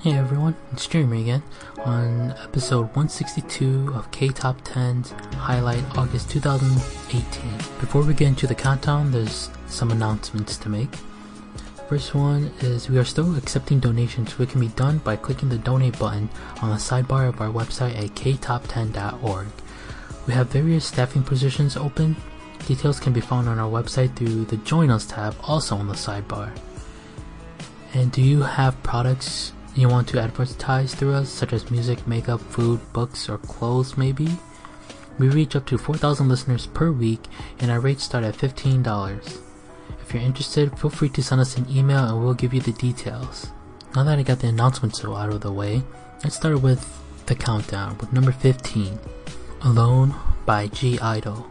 Hey everyone, it's Jeremy again on episode 162 of K Top 10's Highlight August 2018. Before we get into the countdown, there's some announcements to make. First one is we are still accepting donations, which can be done by clicking the donate button on the sidebar of our website at ktop10.org. We have various staffing positions open. Details can be found on our website through the Join Us tab, also on the sidebar. And do you have products you want to advertise through us, such as music, makeup, food, books, or clothes, maybe? We reach up to 4,000 listeners per week, and our rates start at $15. If you're interested, feel free to send us an email and we'll give you the details. Now that I got the announcements out of the way, let's start with the countdown with number 15 Alone by (G)I-DLE.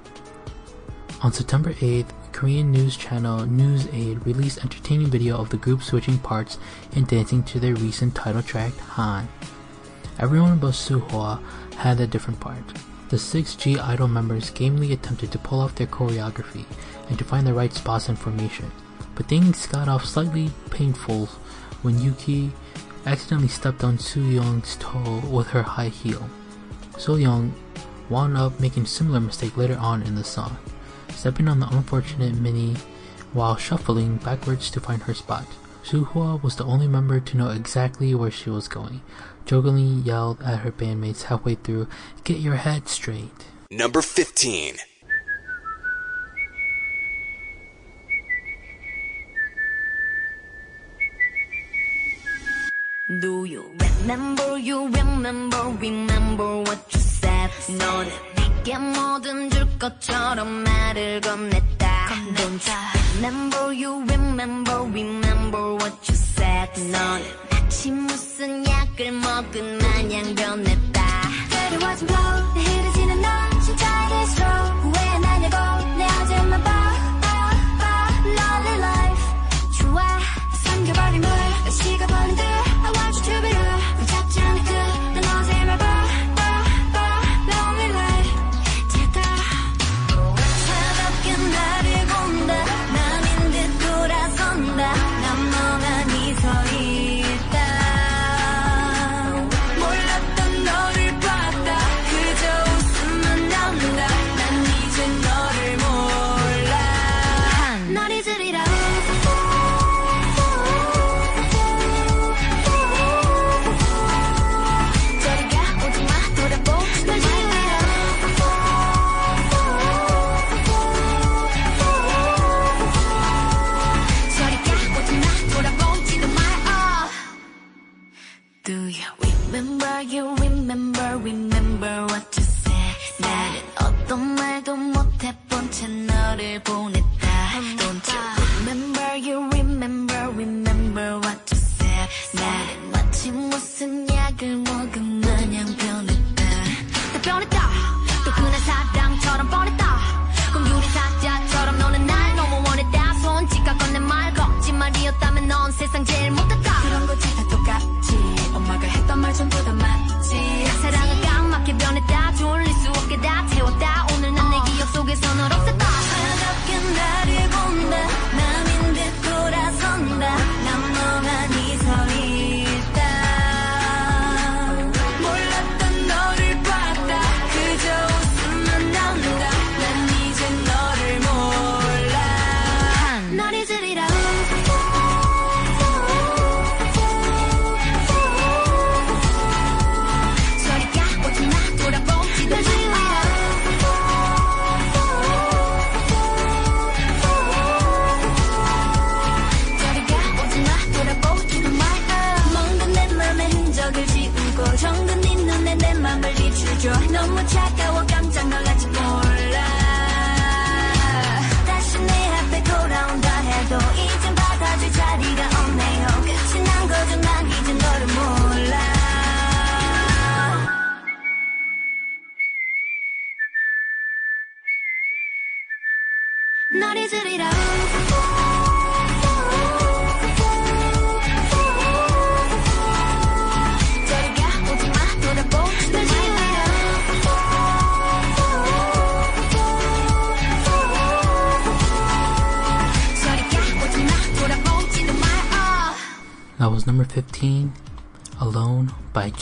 On September 8th, Korean news channel News Aid released entertaining video of the group switching parts and dancing to their recent title track, Hann. Everyone but Shuhua had a different part. The six (G)I-DLE members gamely attempted to pull off their choreography and to find the right spots and formation, but things got off slightly painful when Yuqi accidentally stepped on Soyeon's toe with her high heel. Soyeon wound up making similar mistake later on in the song stepping on the unfortunate Minnie while shuffling backwards to find her spot. Shuhua was the only member to know exactly where she was going. Jokingly yelled at her bandmates halfway through, Get your head straight. Number 15. Do you remember, you remember, remember what you said? 너는 내게 뭐든 줄 것처럼 말을 건넸다. You remember, you remember, remember what you said? 너는 마치 무슨 약을 먹은 마냥 변했다. 그리워진 겨내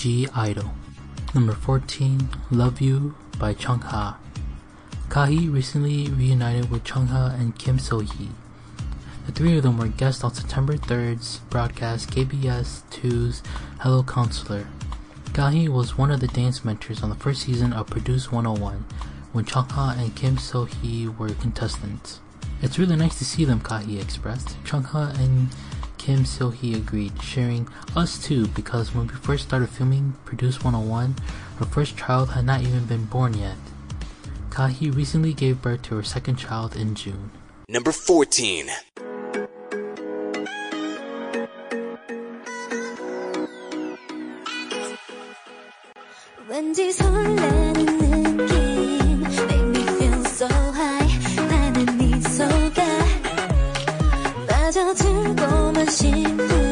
(G)I-DLE. Number 14, Love You by Chung Ha. Kahi recently reunited with Chung Ha and Kim So Hee. The three of them were guests on September 3rd's broadcast KBS 2's Hello Counselor. Kahi was one of the dance mentors on the first season of Produce 101 when Chung Ha and Kim So Hee were contestants. It's really nice to see them, Kahi expressed. Chung Ha and Kim So Hee agreed, sharing, Us too, because when we first started filming Produce 101, her first child had not even been born yet. Kahi recently gave birth to her second child in June. Number 14. so 빠져들고 만싶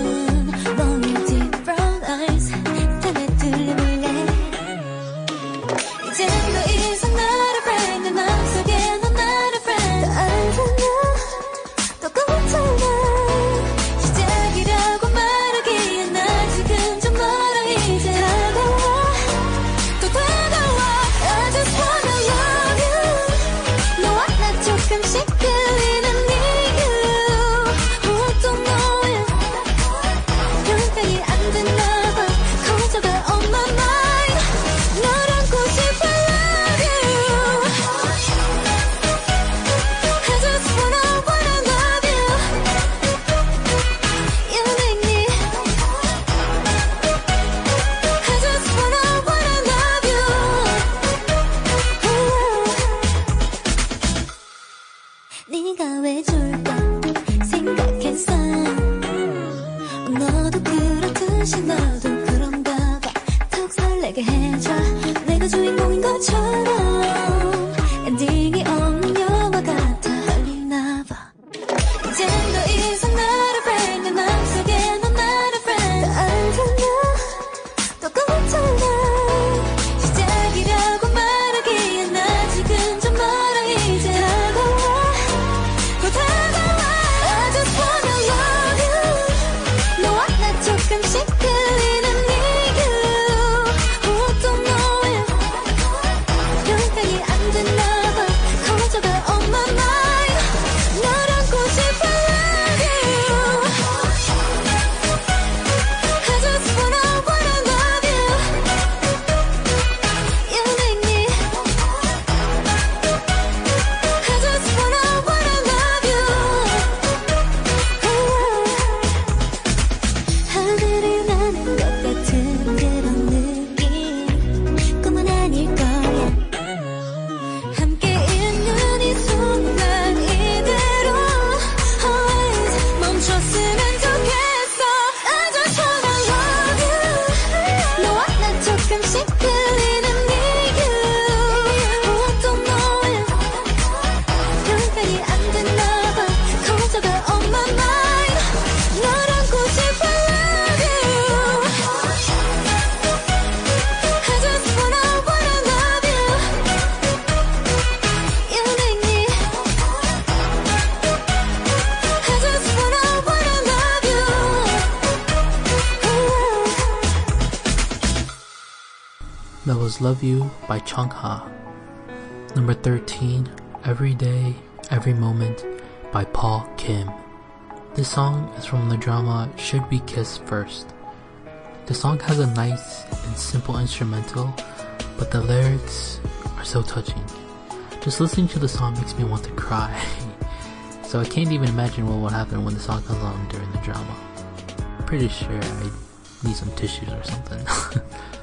was Love You by Chung Ha. Number 13, Every Day, Every Moment by Paul Kim. This song is from the drama Should We Kiss First. The song has a nice and simple instrumental, but the lyrics are so touching. Just listening to the song makes me want to cry. so I can't even imagine what will happen when the song comes on during the drama. Pretty sure I need some tissues or something.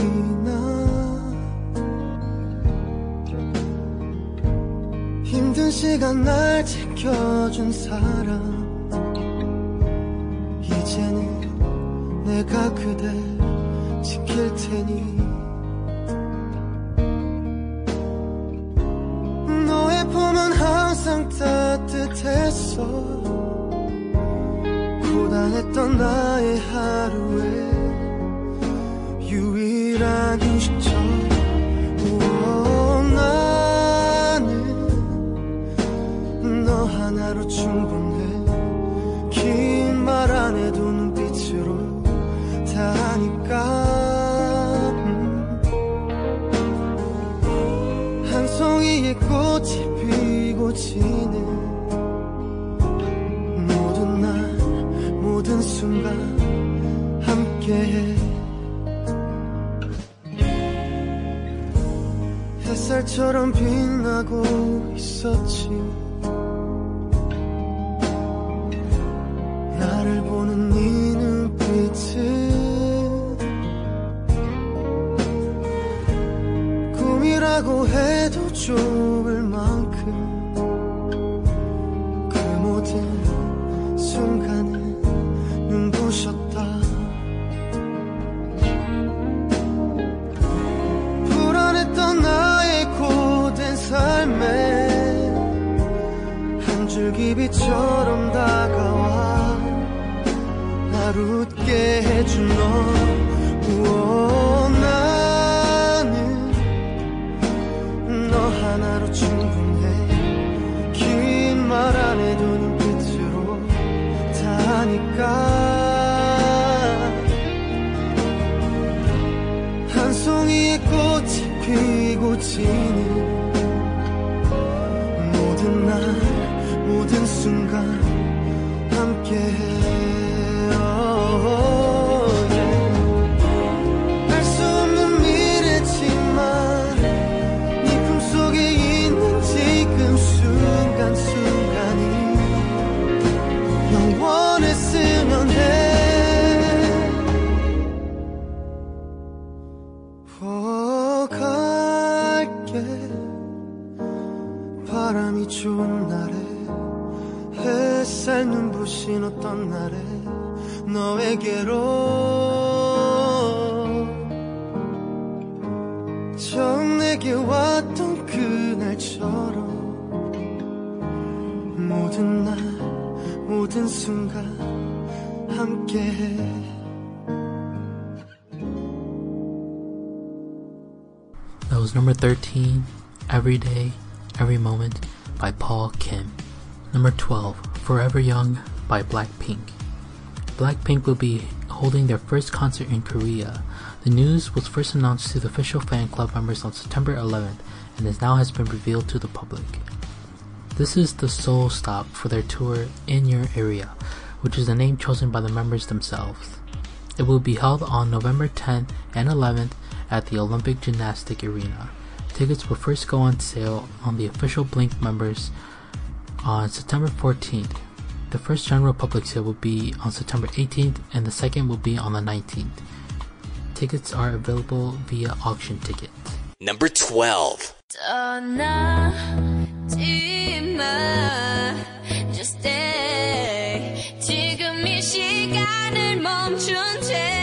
시간 날 지켜준 사람. 이제는 내가 그댈 지킬 테니. 너의 품은 항상 따뜻했어. 고단했던 나의 하루에 유일한 휴식처 충분해. 긴 말 안 해도 눈빛으로 다 하니까. 음. 한 송이의 꽃이 피고 지는 모든 날 모든 순간 함께해. 햇살처럼 빛나고 있었지 나를 보는 네 눈빛은 꿈이라고 해도 좁을 만큼 그 모든 순간은 눈부셨다. 불안했던 나의 고된 삶에 한 줄기 빛처럼 Every Day, Every Moment by Paul Kim. Number 12, Forever Young by Blackpink. Blackpink will be holding their first concert in Korea. The news was first announced to the official fan club members on September 11th and is now has been revealed to the public. This is the sole stop for their tour in your area, which is the name chosen by the members themselves. It will be held on November 10th and 11th at the Olympic Gymnastic Arena. Tickets will first go on sale on the official Blink members on September 14th. The first general public sale will be on September 18th and the second will be on the 19th. Tickets are available via auction ticket. Number 12. 떠나지 마 Just stay 지금 이 시간을 멈춘 채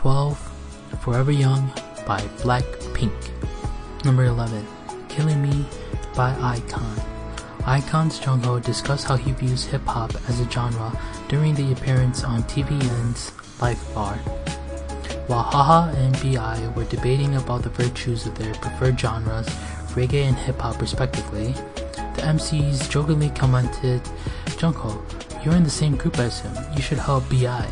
12, Forever Young by Blackpink. Number 11, Killing Me by iKON. iKON's Junhoe discussed how he views hip hop as a genre during the appearance on TVN's Life Bar. While Haha and BI were debating about the virtues of their preferred genres, reggae and hip hop respectively, the MCs jokingly commented, Junhoe, you're in the same group as him, you should help BI.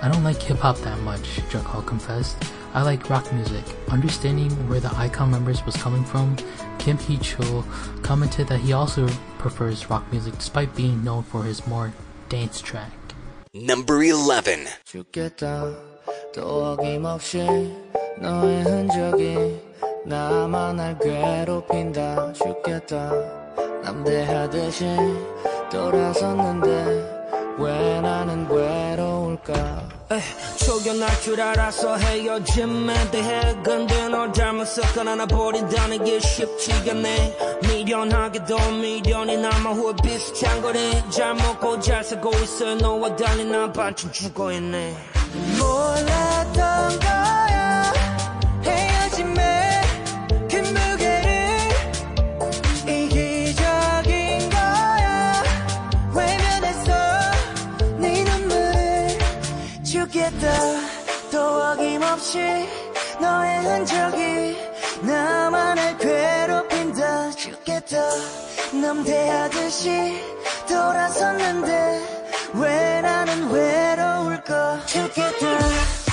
I don't like hip hop that much, Jakal confessed. I like rock music. Understanding where the iKON members was coming from, Kim Hee Chul commented that he also prefers rock music despite being known for his more dance track. Number 11. 너의 흔적이 나만 날 괴롭힌다. 죽겠다, 남대하듯이 돌아섰는데 왜 나는 외로울까? 초견할 줄 알아서 헤어짐에 대해 근데 널 닮았었거나 나 버린다는 게 쉽지가 않네. 미련하게도 미련이 남아 후회 비슷한 거리 잘 먹고 잘 살고 있어. 너와 달리 난 반쯤 죽어 있네. 몰랐던 거 없이 너의 흔적이 나만을 괴롭힌다 죽겠다. 남대하듯이 돌아섰는데 왜 나는 외로울까? 죽겠다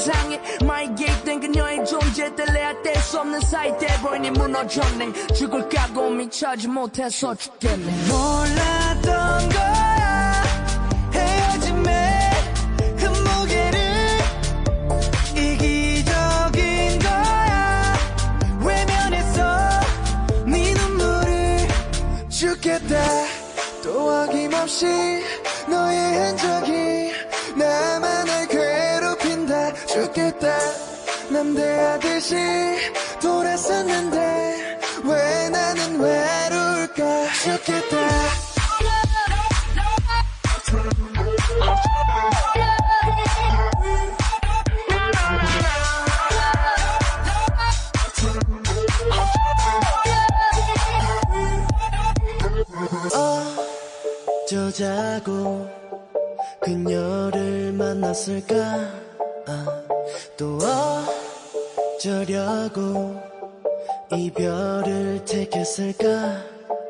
상해 마이 개입된 그녀의 존재 때려야 뗄 수 없는 사이 대보이니 무너졌네. 죽을 각오 미쳐지 못해서 죽겠네. 몰랐던 거야. 헤어짐에 그 네 죽겠다. 또 아낌없이 너의 흔적이 죽겠다 남대하듯이 돌아섰는데 왜 나는 외로울까 죽겠다 어쩌자고 그녀를 만났을까? 아, 또 어쩌려고 이별을 택했을까?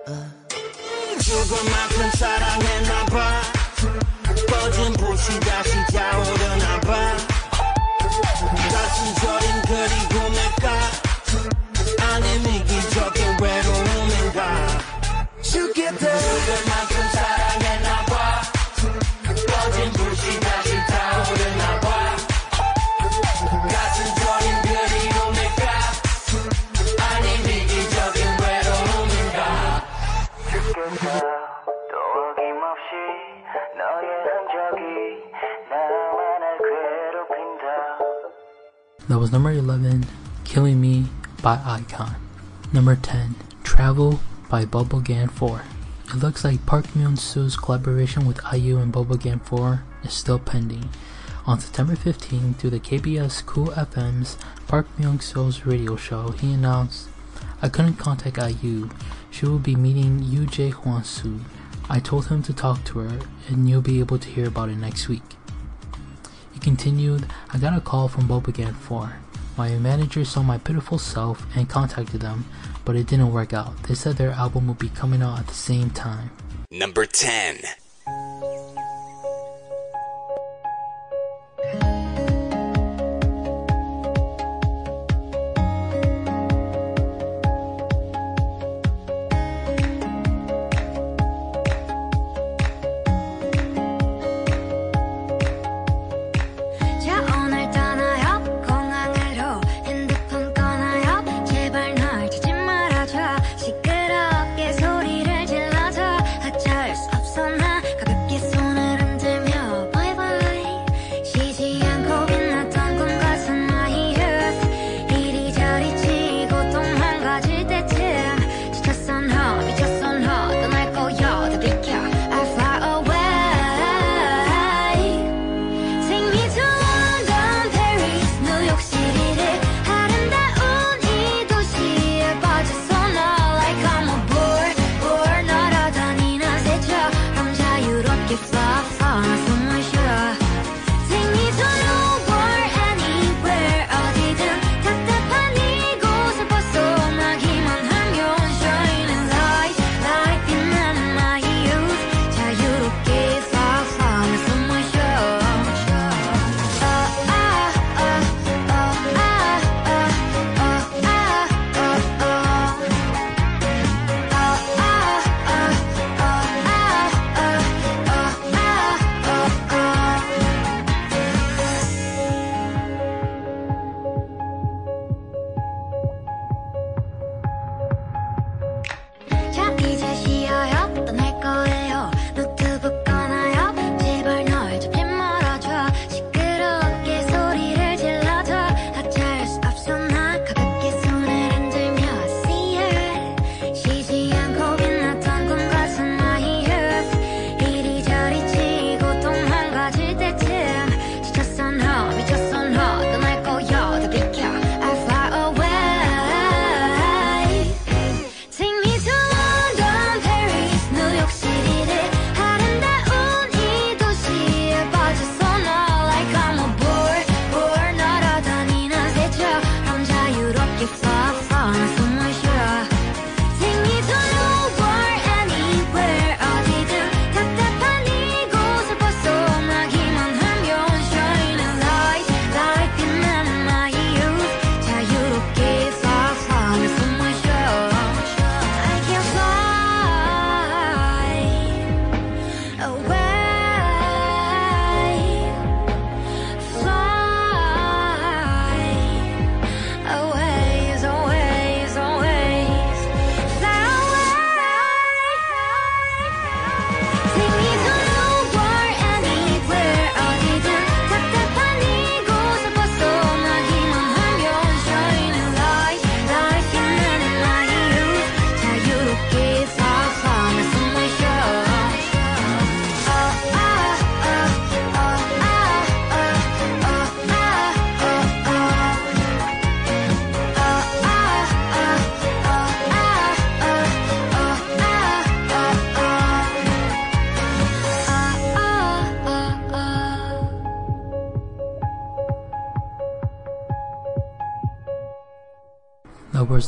아. 죽을 만큼 사랑했나봐. 꺼진 불씨 다시 타오르나봐. 다시 저린 그리움일 That was number 11, Killing Me by iKON. Number 10, Travel by Bolbbalgan4. It looks like Park Myung-soo's collaboration with IU and Bolbbalgan4 is still pending. On September 15, through the KBS Cool FM's Park Myung-soo's radio show, he announced, I couldn't contact IU. She will be meeting Jae Hwan soon. I told him to talk to her, and you'll be able to hear about it next week. Continued, I got a call from Bolbbalgan4. My manager saw my pitiful self and contacted them, but it didn't work out. They said their album would be coming out at the same time. Number 10.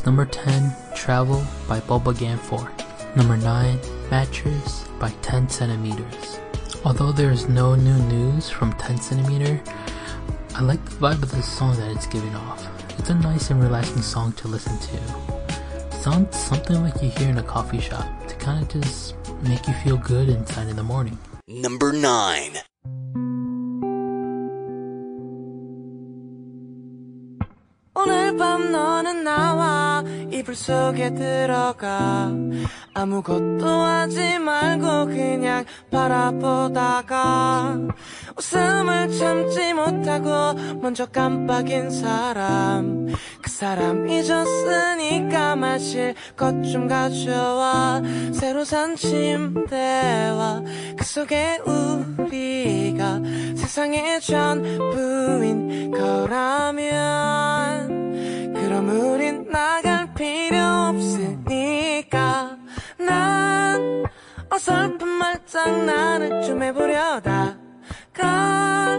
Number 10, Travel by Bolbbalgan4. Number 9, Mattress by 10 centimeters. Although there is no new news from 10 centimeter, I like the vibe of the song that it's giving off. It's a nice and relaxing song to listen to. Sounds something like you hear in a coffee shop to kind of just make you feel good inside in the morning. Number 9. 밤 너는 나와 이불 속에 들어가. 아무것도 하지 말고 그냥 바라보다가. 웃음을 참지 못하고 먼저 깜빡인 사람. 그 사람 잊었으니까 마실 것 좀 가져와. 새로 산 침대와 그 속에 우리가 세상의 전부인 거라면 그럼 우린 나갈 필요 없으니까 난 어설픈 말장난을 좀 해보려다 가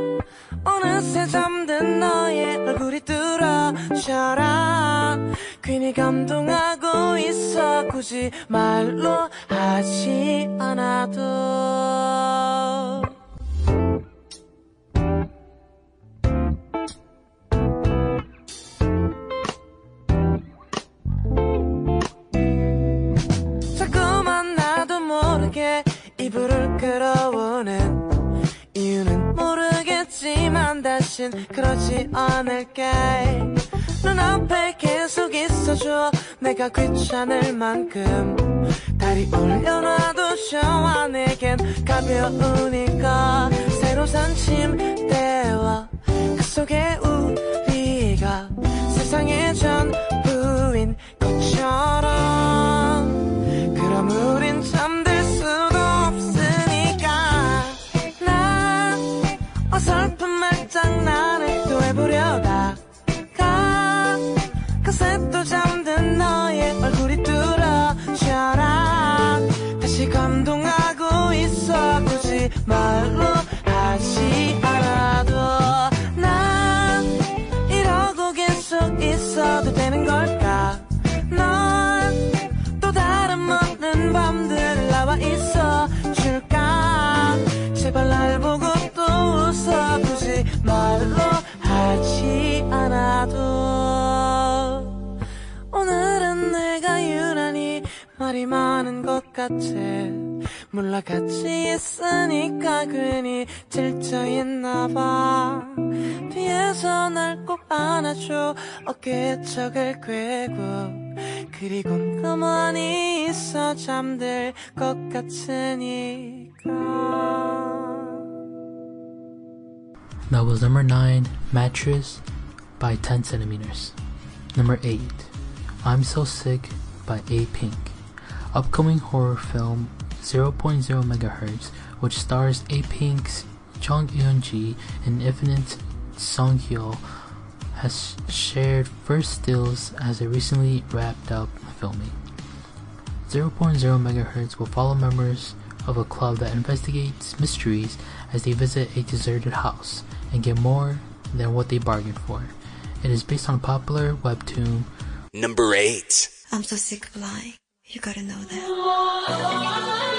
어느새 잠든 너의 얼굴이 뚫어져라. 괜히 감동하고 있어 굳이 말로 하지 않아도 이불을 끌어오는 이유는 모르겠지만 다신 그러지 않을게. 눈앞에 계속 있어줘. 내가 귀찮을 만큼. 다리 올려놔도 좋아 내겐 가벼우니까 새로 산 침대와 그 속에 우리가 세상의 전부인 것처럼. 그럼 우린 잠들 해보려다가. 그새 또 잠든 너의 얼굴이 뚫어져라. 다시 감동하고 있어. 굳이 말로 하지 않아도 난 이러고 계속 있어도 되는 걸까? 넌 또 다른 먹는 밤들 나와 있어 줄까? 제발 날 보고 또 웃어. 굳이 말로 하지 않아도 오늘은 내가 유난히 말이 많은 것 같아. 몰라 같이 있으니까 괜히 질쳐있나 봐. 뒤에서 날 꼭 안아줘. 어깨에 척을 꿰고. 그리곤 가만히 있어. 잠들 것 같으니까 That was number 9, Mattress by 10 centimeters. Number 8, I'm So Sick by Apink. Upcoming horror film 0.0 megahertz, which stars Apink's Jung Eun Ji and Infinite Song Hyo, has shared first stills as it recently wrapped up filming. 0.0 megahertz will follow members of a club that investigates mysteries as they visit a deserted house and get more than what they bargained for. It is based on a popular webtoon Number 8. I'm so sick of lying. You gotta know that.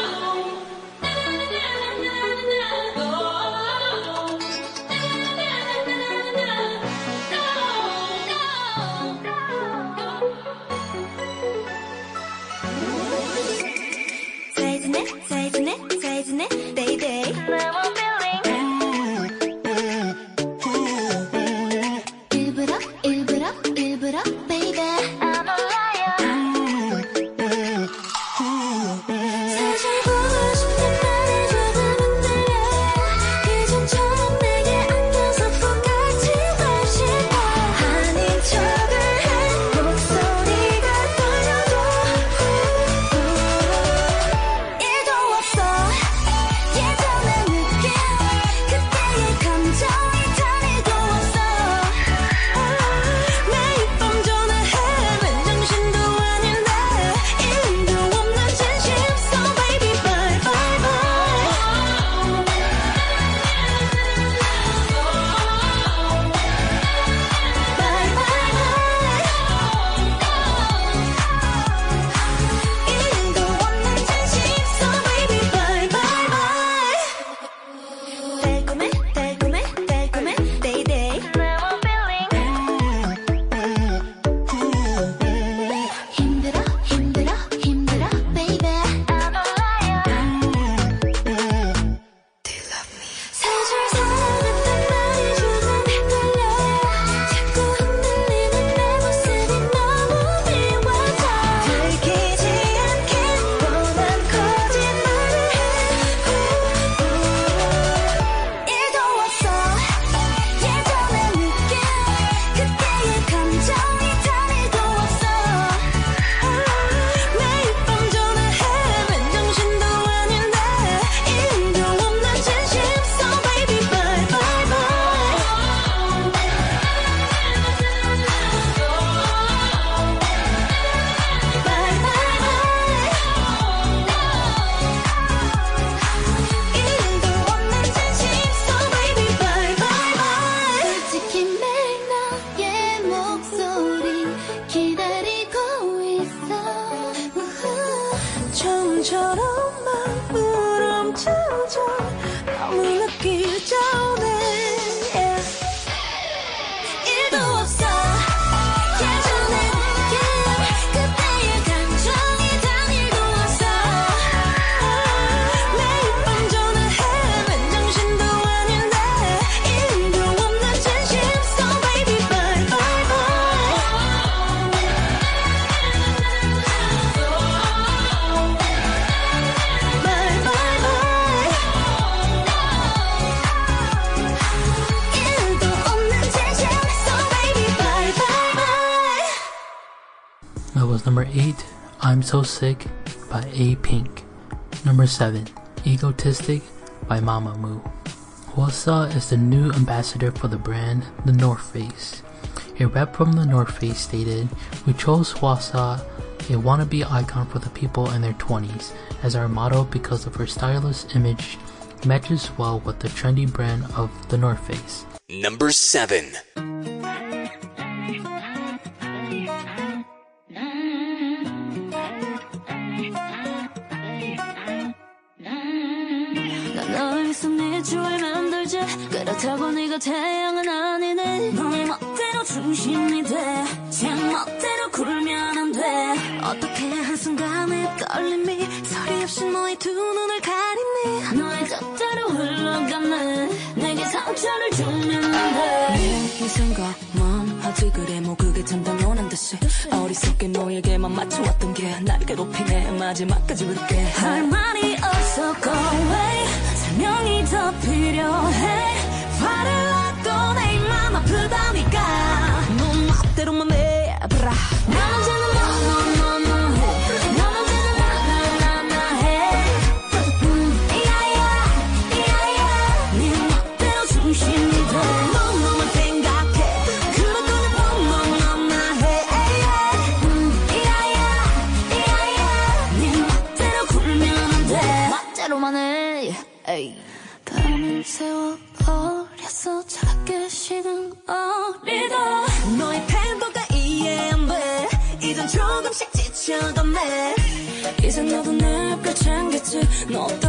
So Sick by Apink. Number 7, Egotistic by Mamamoo. Hwasa is the new ambassador for the brand, The North Face. A rep from The North Face stated, We chose Hwasa, a wannabe icon for the people in their 20s, as our motto because of her stylish image matches well with the trendy brand of The North Face. Number 7. 주얼 만들지. 그렇다고 네가 태양은 아니네. 너의 멋대로 중심이 돼 제 멋대로 굴면 안 돼. 어떻게 한순간에 떨림이 소리 없이 너의 두 눈을 가리니 너의 뜻대로 흘러가네. 내게 상처를 주면 안돼이 생각만 하지 그래. 뭐 그게 참 당연한 듯이. 어리석게 너에게만 맞춰왔던 게. 날 괴롭히네 마지막까지 볼게. 할 말이 없어 go away 설명이 더 필요해. 화를 놔도 내맘 아프다니까. 넌 멋대로만 해 브라 나언 notte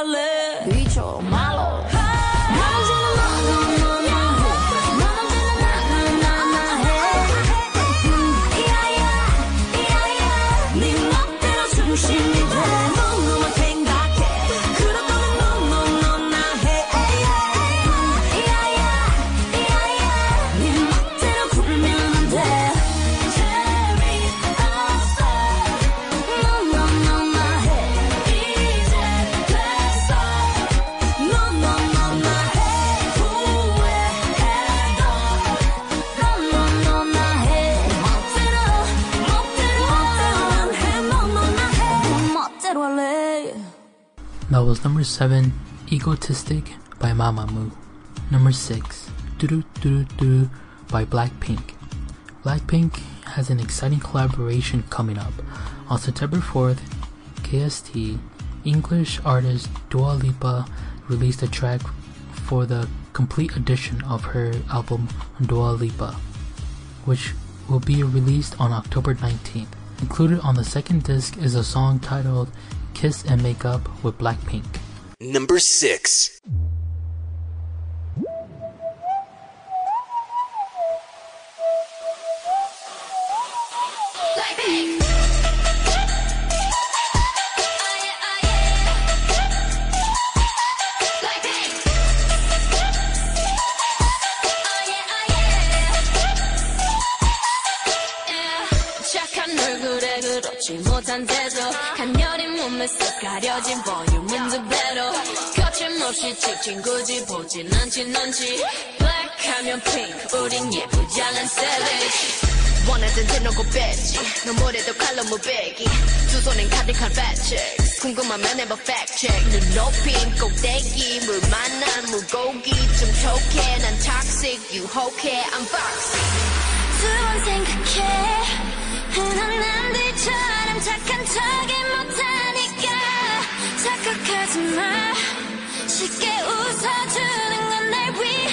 a little number 7, Egotistic by Mamamoo. Number 6, Doo Doo Doo by Blackpink. Blackpink has an exciting collaboration coming up. On September 4th, KST, English artist Dua Lipa released a track for the complete edition of her album Dua Lipa, which will be released on October 19th. Included on the second disc is a song titled Kiss and Make Up with Blackpink Number 6. 착한 얼굴에 그렇지 못한 태도 간녀린 몸에서 가려진 볼륨은 두 배로 거침없이 찍힌 굳이 보진 않지 넌지. 블랙하면 핑크 우린 않은 savage. 원하던 대놓고 뺐지. 너무래도 칼로 무배기. 두 손엔 가득한 fat checks 궁금하면 해봐 fact check. 눈 높인 꼭대기 물 만난 물고기. 좀 촉해 난 toxic 유혹해 I'm foxy 두번 생각해. 흔한 남들처럼 착한 척이 못하니까 마 쉽게 웃어주는 건 날 위한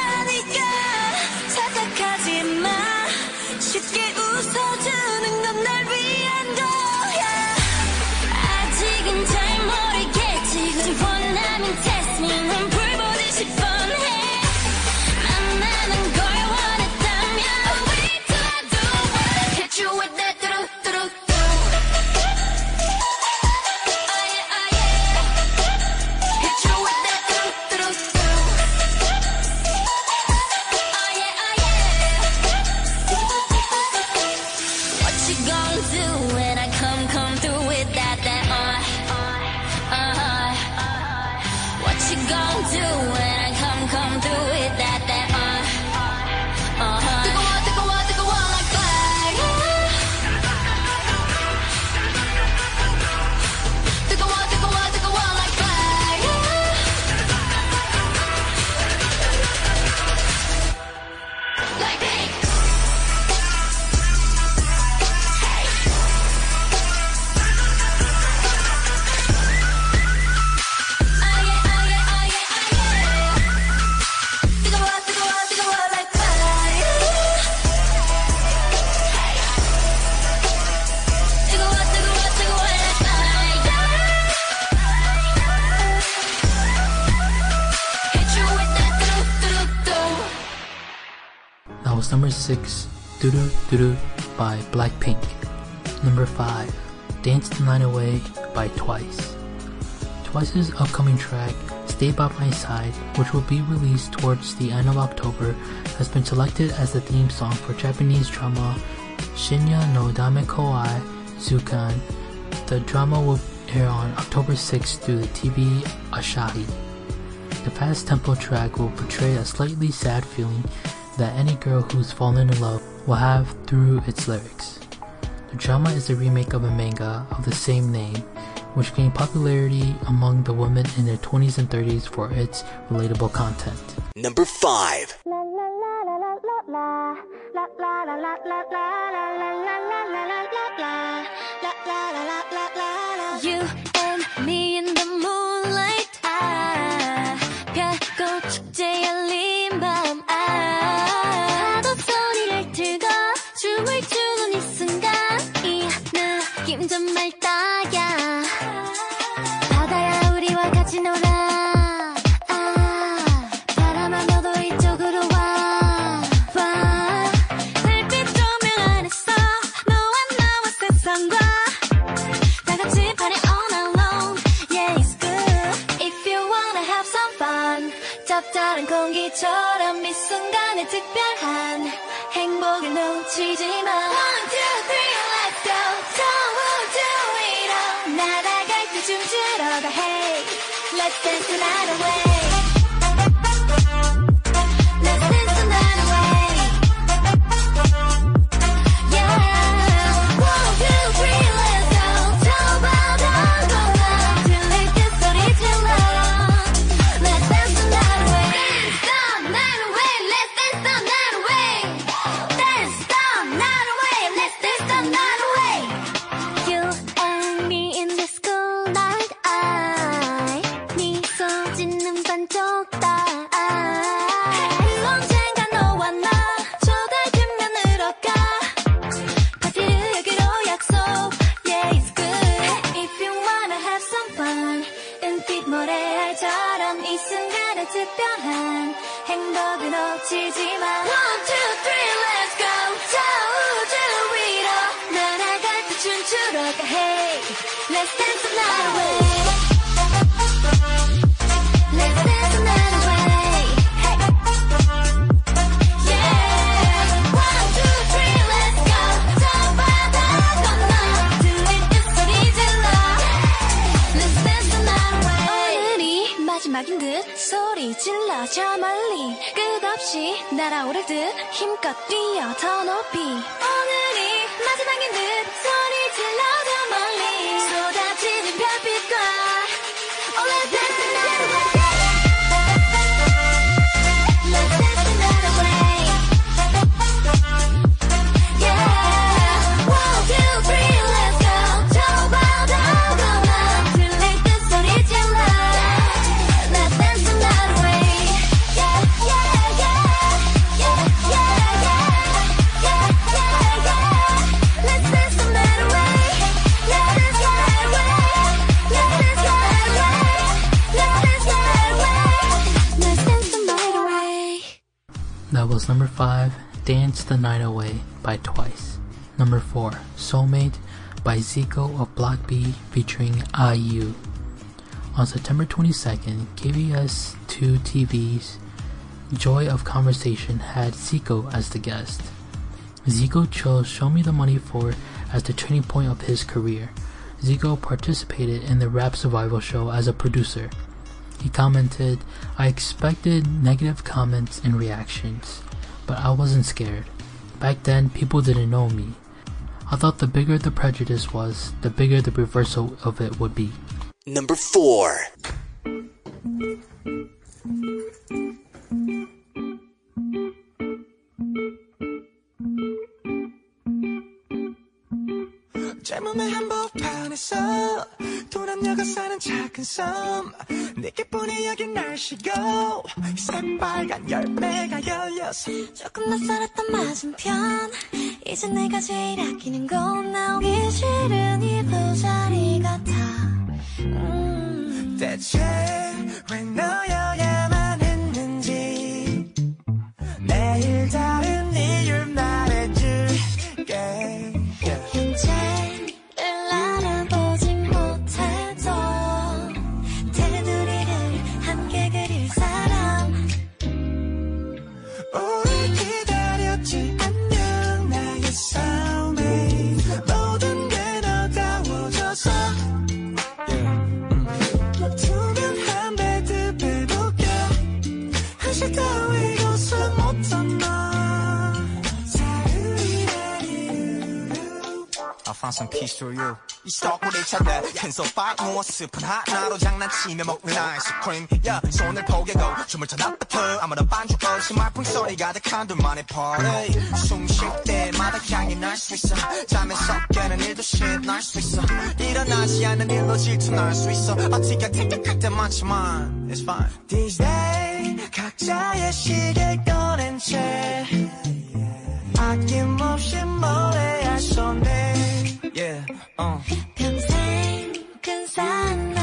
6, Ddu-Du Ddu-Du by Blackpink. Number 5, Dance the Night Away by Twice. Twice's upcoming track, Stay By My Side, which will be released towards the end of October, has been selected as the theme song for Japanese drama Shinya no Dame Kowai Zukan. The drama will air on October 6th through the TV Asahi. The fast tempo track will portray a slightly sad feeling that any girl who's fallen in love will have through its lyrics. The drama is a remake of a manga of the same name, which gained popularity among the women in their 20s and 30s for its relatable content. Number 5. You 놓치지 마. One, two, three, let's go. Don't do it all. 날아갈 때 춤추러 가. Hey, let's dance the night away. The Night Away by Twice. Number 4, Soulmate by Zico of Block B featuring IU. On September 22nd, KBS 2 TV's Joy of Conversation had Zico as the guest. Zico chose Show Me the Money 4 as the turning point of his career. Zico participated in the rap survival show as a producer. He commented, I expected negative comments and reactions, but I wasn't scared. Back then, people didn't know me. I thought the bigger the prejudice was, the bigger the reversal of it would be. Number 4. 젊음의 한복판에서 도남녀가 사는 작은 섬. 내게뿐이 여긴 날씨고 새빨간 열매가 열렸어 조금 낯설었던 맞은편. 이제 내가 제일 아끼는 건 나오기 싫은 이 부자리 같아. 음. 대체 왜 너여야 I found some peace through you. 이 스토커리 차대 큰 소파 누워 스푼 하나로 장난치며 먹는 아이스크림. 야 손을 포개고 춤을 춰 나부터 아무런 반죽 없이 말풍 소리 가 득한 둘만의 party 숨쉴 때마다 향이 날 수 있어. 잠에서 깨는 일도 shit 날 수 있어. 일어나지 않는 일로 질투 날 수 있어. 어떻게 생각할 때 많지만 It's fine. These days 각자의 시계 꺼낸 채 아낌없이 노래할 손에. 어. 평생 큰 산나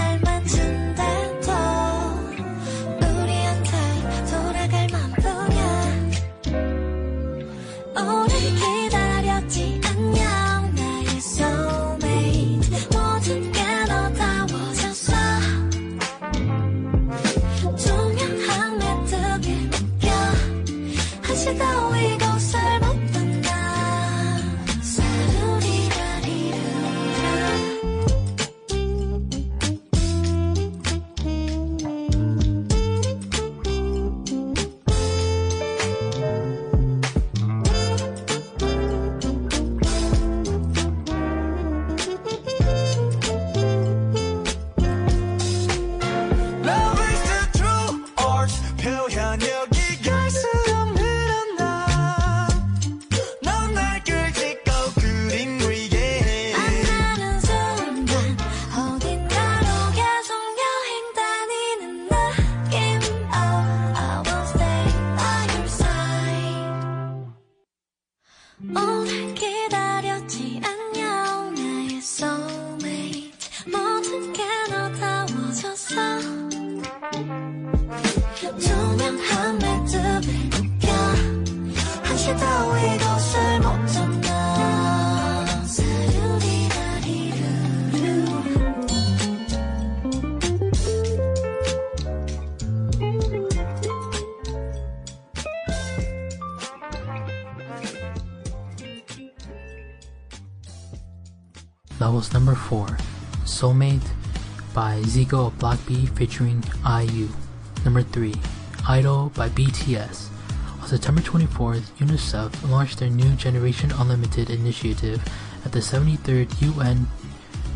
4, Soulmate by Zico of Block B featuring IU. Number 3, Idol by BTS. On September 24th, UNICEF launched their new Generation Unlimited initiative at the 73rd UN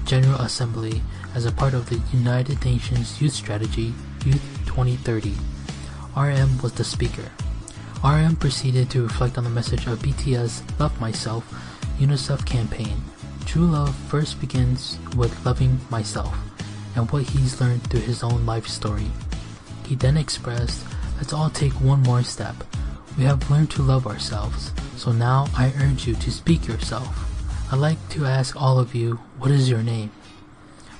General Assembly as a part of the United Nations Youth Strategy Youth 2030. RM was the speaker. RM proceeded to reflect on the message of BTS Love Myself UNICEF campaign. True love first begins with loving myself and what he's learned through his own life story. He then expressed, Let's all take one more step. We have learned to love ourselves, so now I urge you to speak yourself. I'd like to ask all of you, what is your name?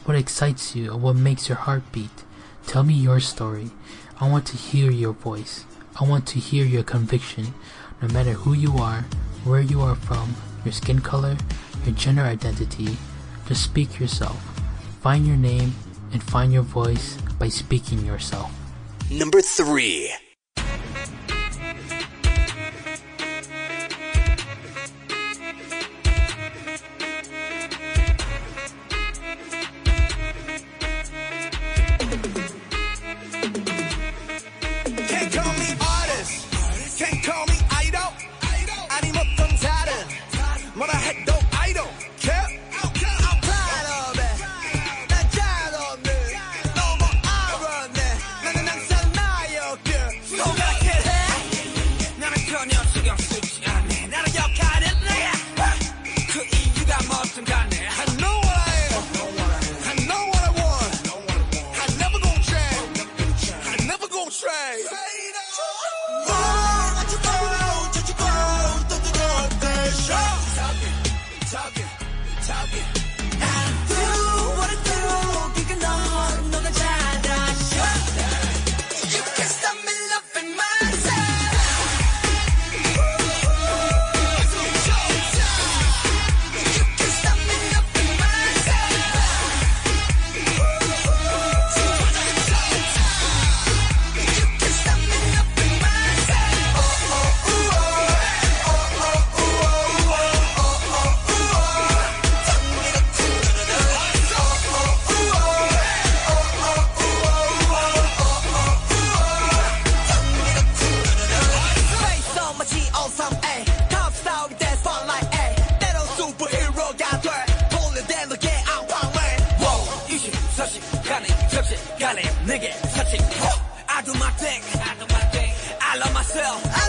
What excites you and what makes your heart beat? Tell me your story. I want to hear your voice. I want to hear your conviction, no matter who you are, where you are from, your skin color, your gender identity. Just speak yourself. Find your name and find your voice by speaking yourself. Number 3. I love myself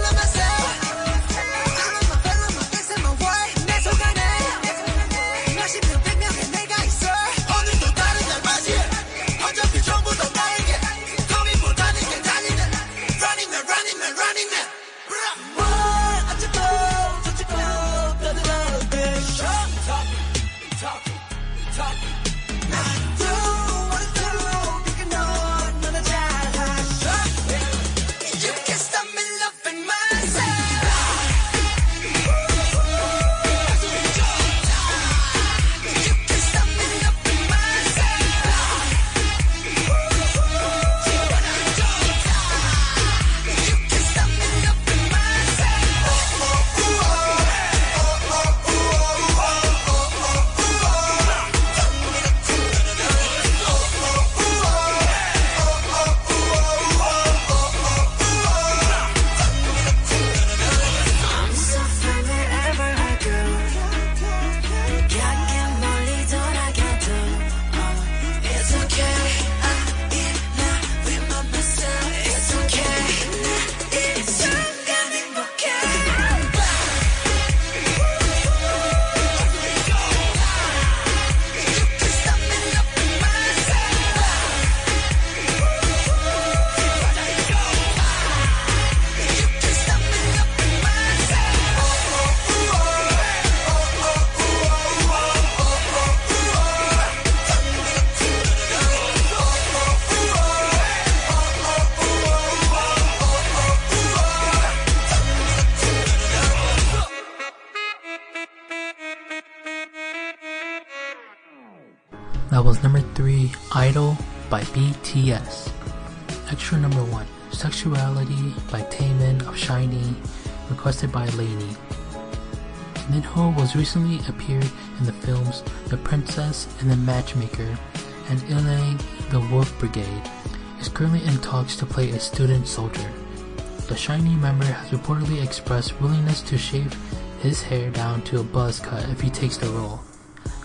BTS. Extra number 1, Sexuality by Taemin of SHINee, requested by Lainey. Minho was recently appeared in the films The Princess and the Matchmaker and Illang the Wolf Brigade, is currently in talks to play a student soldier. The SHINee member has reportedly expressed willingness to shave his hair down to a buzz cut if he takes the role.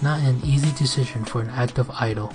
Not an easy decision for an active idol.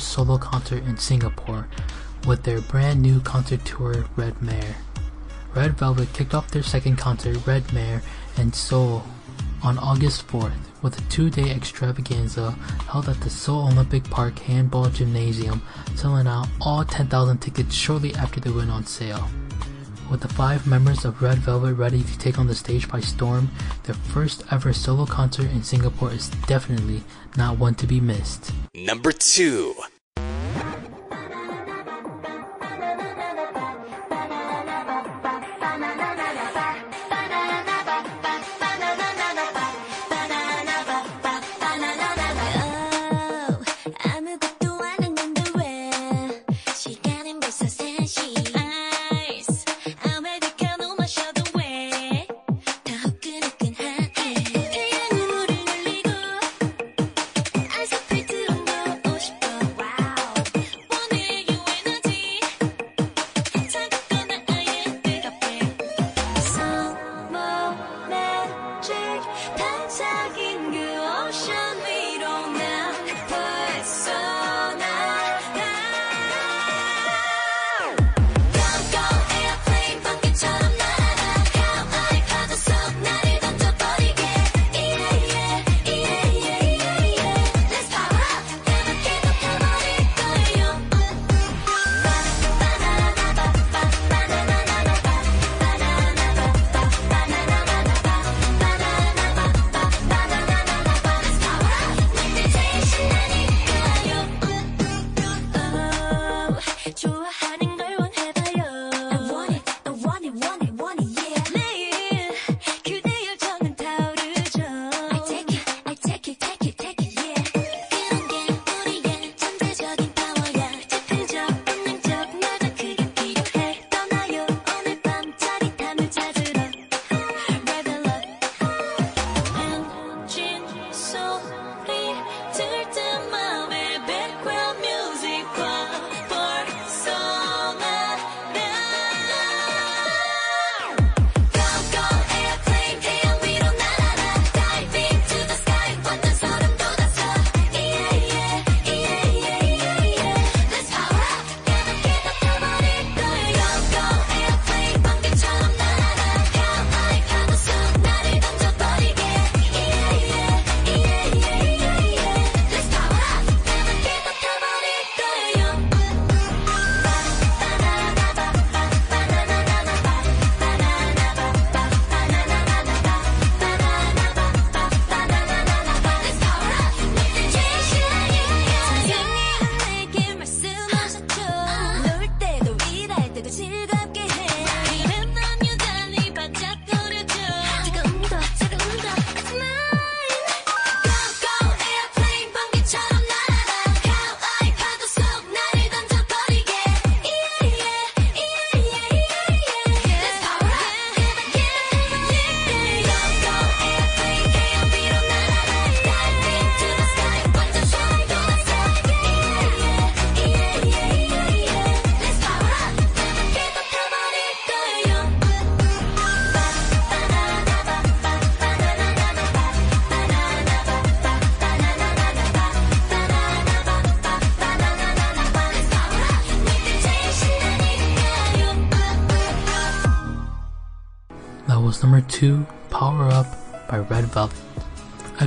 First solo concert in Singapore with their brand new concert tour REDMARE. Red Velvet kicked off their second concert, REDMARE, in Seoul on August 4th with a two-day extravaganza held at the Seoul Olympic Park Handball Gymnasium, selling out all 10,000 tickets shortly after they went on sale. With the five members of Red Velvet ready to take on the stage by storm, their first ever solo concert in Singapore is definitely not one to be missed. Number 2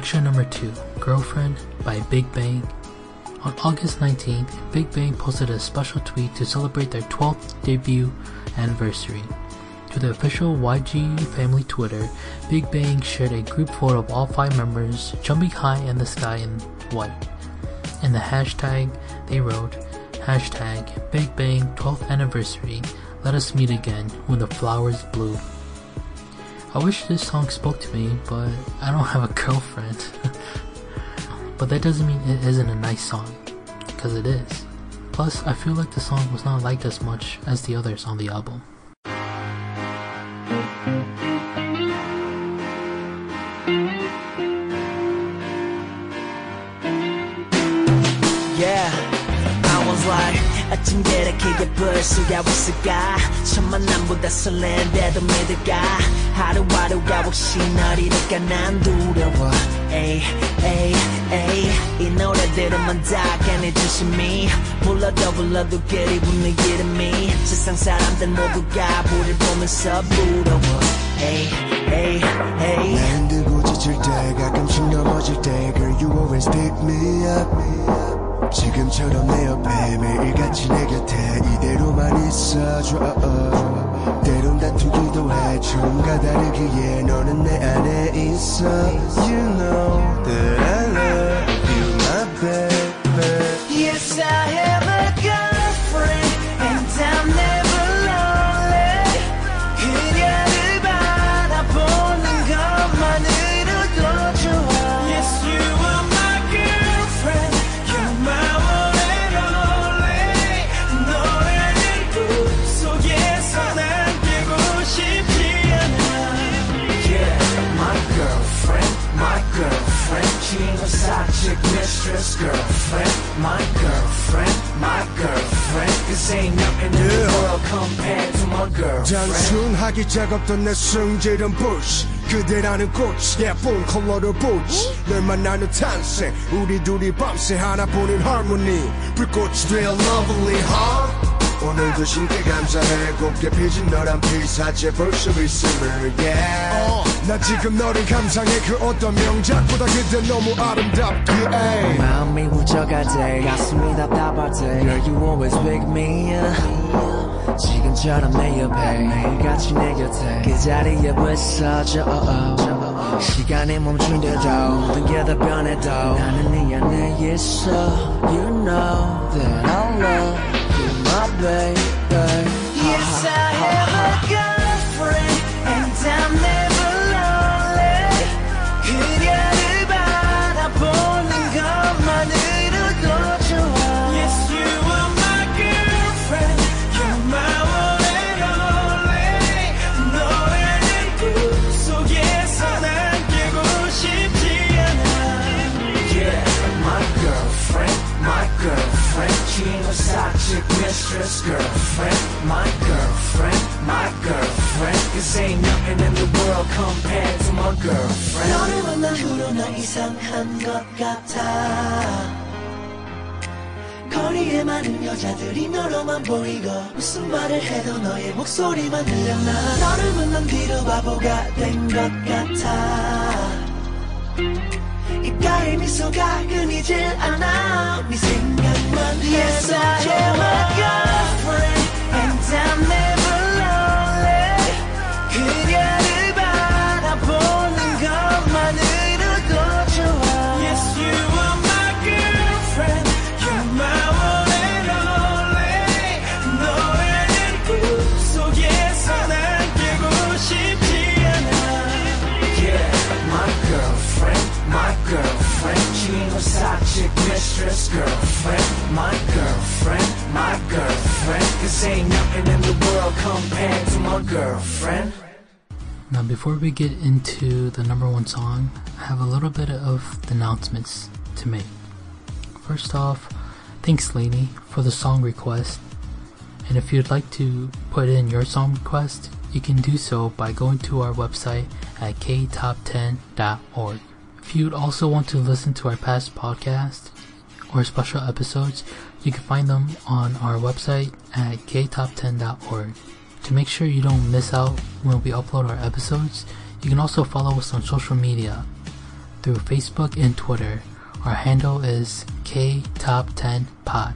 Extra number 2, Girlfriend by Big Bang. On August 19th, Big Bang posted a special tweet to celebrate their 12th debut anniversary. To the official YG family Twitter, Big Bang shared a group photo of all five members jumping high in the sky in white. In the hashtag, they wrote, hashtag Big Bang 12th anniversary, let us meet again when the flowers bloom. I wish this song spoke to me, but I don't have a girlfriend. but that doesn't mean it isn't a nice song, because it is. Plus, I feel like the song was not liked as much as the others on the album. Yeah, I was like 어쩜 그렇게 예쁠 수가 없을까 첫 만남보다 설렌데도 믿을까 하루하루가 혹시 널 잃을까 난 두려워. 에이 에이 에이 이 노래들은만 다 꺼내주심이 불러도 불러도 그리 붙는 이름이. 세상 사람들 모두가 우릴 보면서 부러워. 에이 에이 에이. 나 흔들고 지칠 때 가끔씩 넘어질 때 Girl you always pick me up. 지금처럼 내 옆에 매일같이 내 곁에 이대로만 있어줘 때론 다투기도 해 처음과 다르기에 너는 내 안에 있어 You know that I love you my baby 사직 mistress girlfriend, my girlfriend, my girlfriend. Cause ain't nothing in the world compared to my girlfriend. 단순하기 작업던 내 성질은 bush 그대라는 꽃 예쁜 컬러를 보지 널 만나는 탄생 우리 둘이 밤새 하나뿐인 harmony 불꽃이 되어 lovely huh? 오늘도 신께 감사해. 곱게 피진 너란 피사체 벌써 있음을 yeah. 나 지금 너를 감상해. 그 어떤 명작보다 그대 너무 아름답기에 마음이 훌쩍할 때 가슴이 답답할 때 Girl you always pick me up. 지금처럼 내 옆에 매일같이 내 곁에 그 자리에 있어줘 시간이 멈춘데도 모든 게다 변해도 나는 네 안에 있어. You know that I love baby Yes I have a girlfriend 사직 mistress girlfriend my girlfriend my girlfriend Cause ain't nothing in the world compared to my girlfriend 너를 만난 후로 나 이상한 것 같아 거리에 많은 여자들이 너로만 보이고 무슨 말을 해도 너의 목소리만 들려나 너를 만난 뒤로 바보가 된 것 같아 입가에 미소가 끊이질 않아 네 생각만 해도 Yes I am a girlfriend and I'm never lonely Girlfriend my girlfriend my girlfriend Cause ain't nothing in the world compared to my girlfriend Now, before we get into the number one song, I have a little bit of announcements to make. First off, thanks, Lainey, for the song request. And if you'd like to put in your song request, you can do so by going to our website at ktop10.org. If you'd also want to listen to our past podcasts or special episodes, you can find them on our website at ktop10.org. To make sure you don't miss out when we upload our episodes, you can also follow us on social media through Facebook and Twitter. Our handle is KTop10Pod.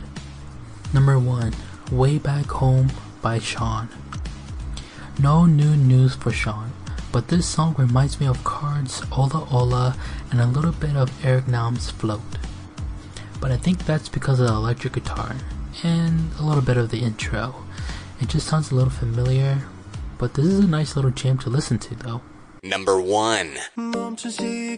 Number 1 Way Back Home by SHAUN. No new news for SHAUN, but this song reminds me of KARD's Ola Ola and a little bit of Eric Nam's Float. But I think that's because of the electric guitar and a little bit of the intro. It just sounds a little familiar, but this is a nice little jam to listen to though. Number 1 멈춘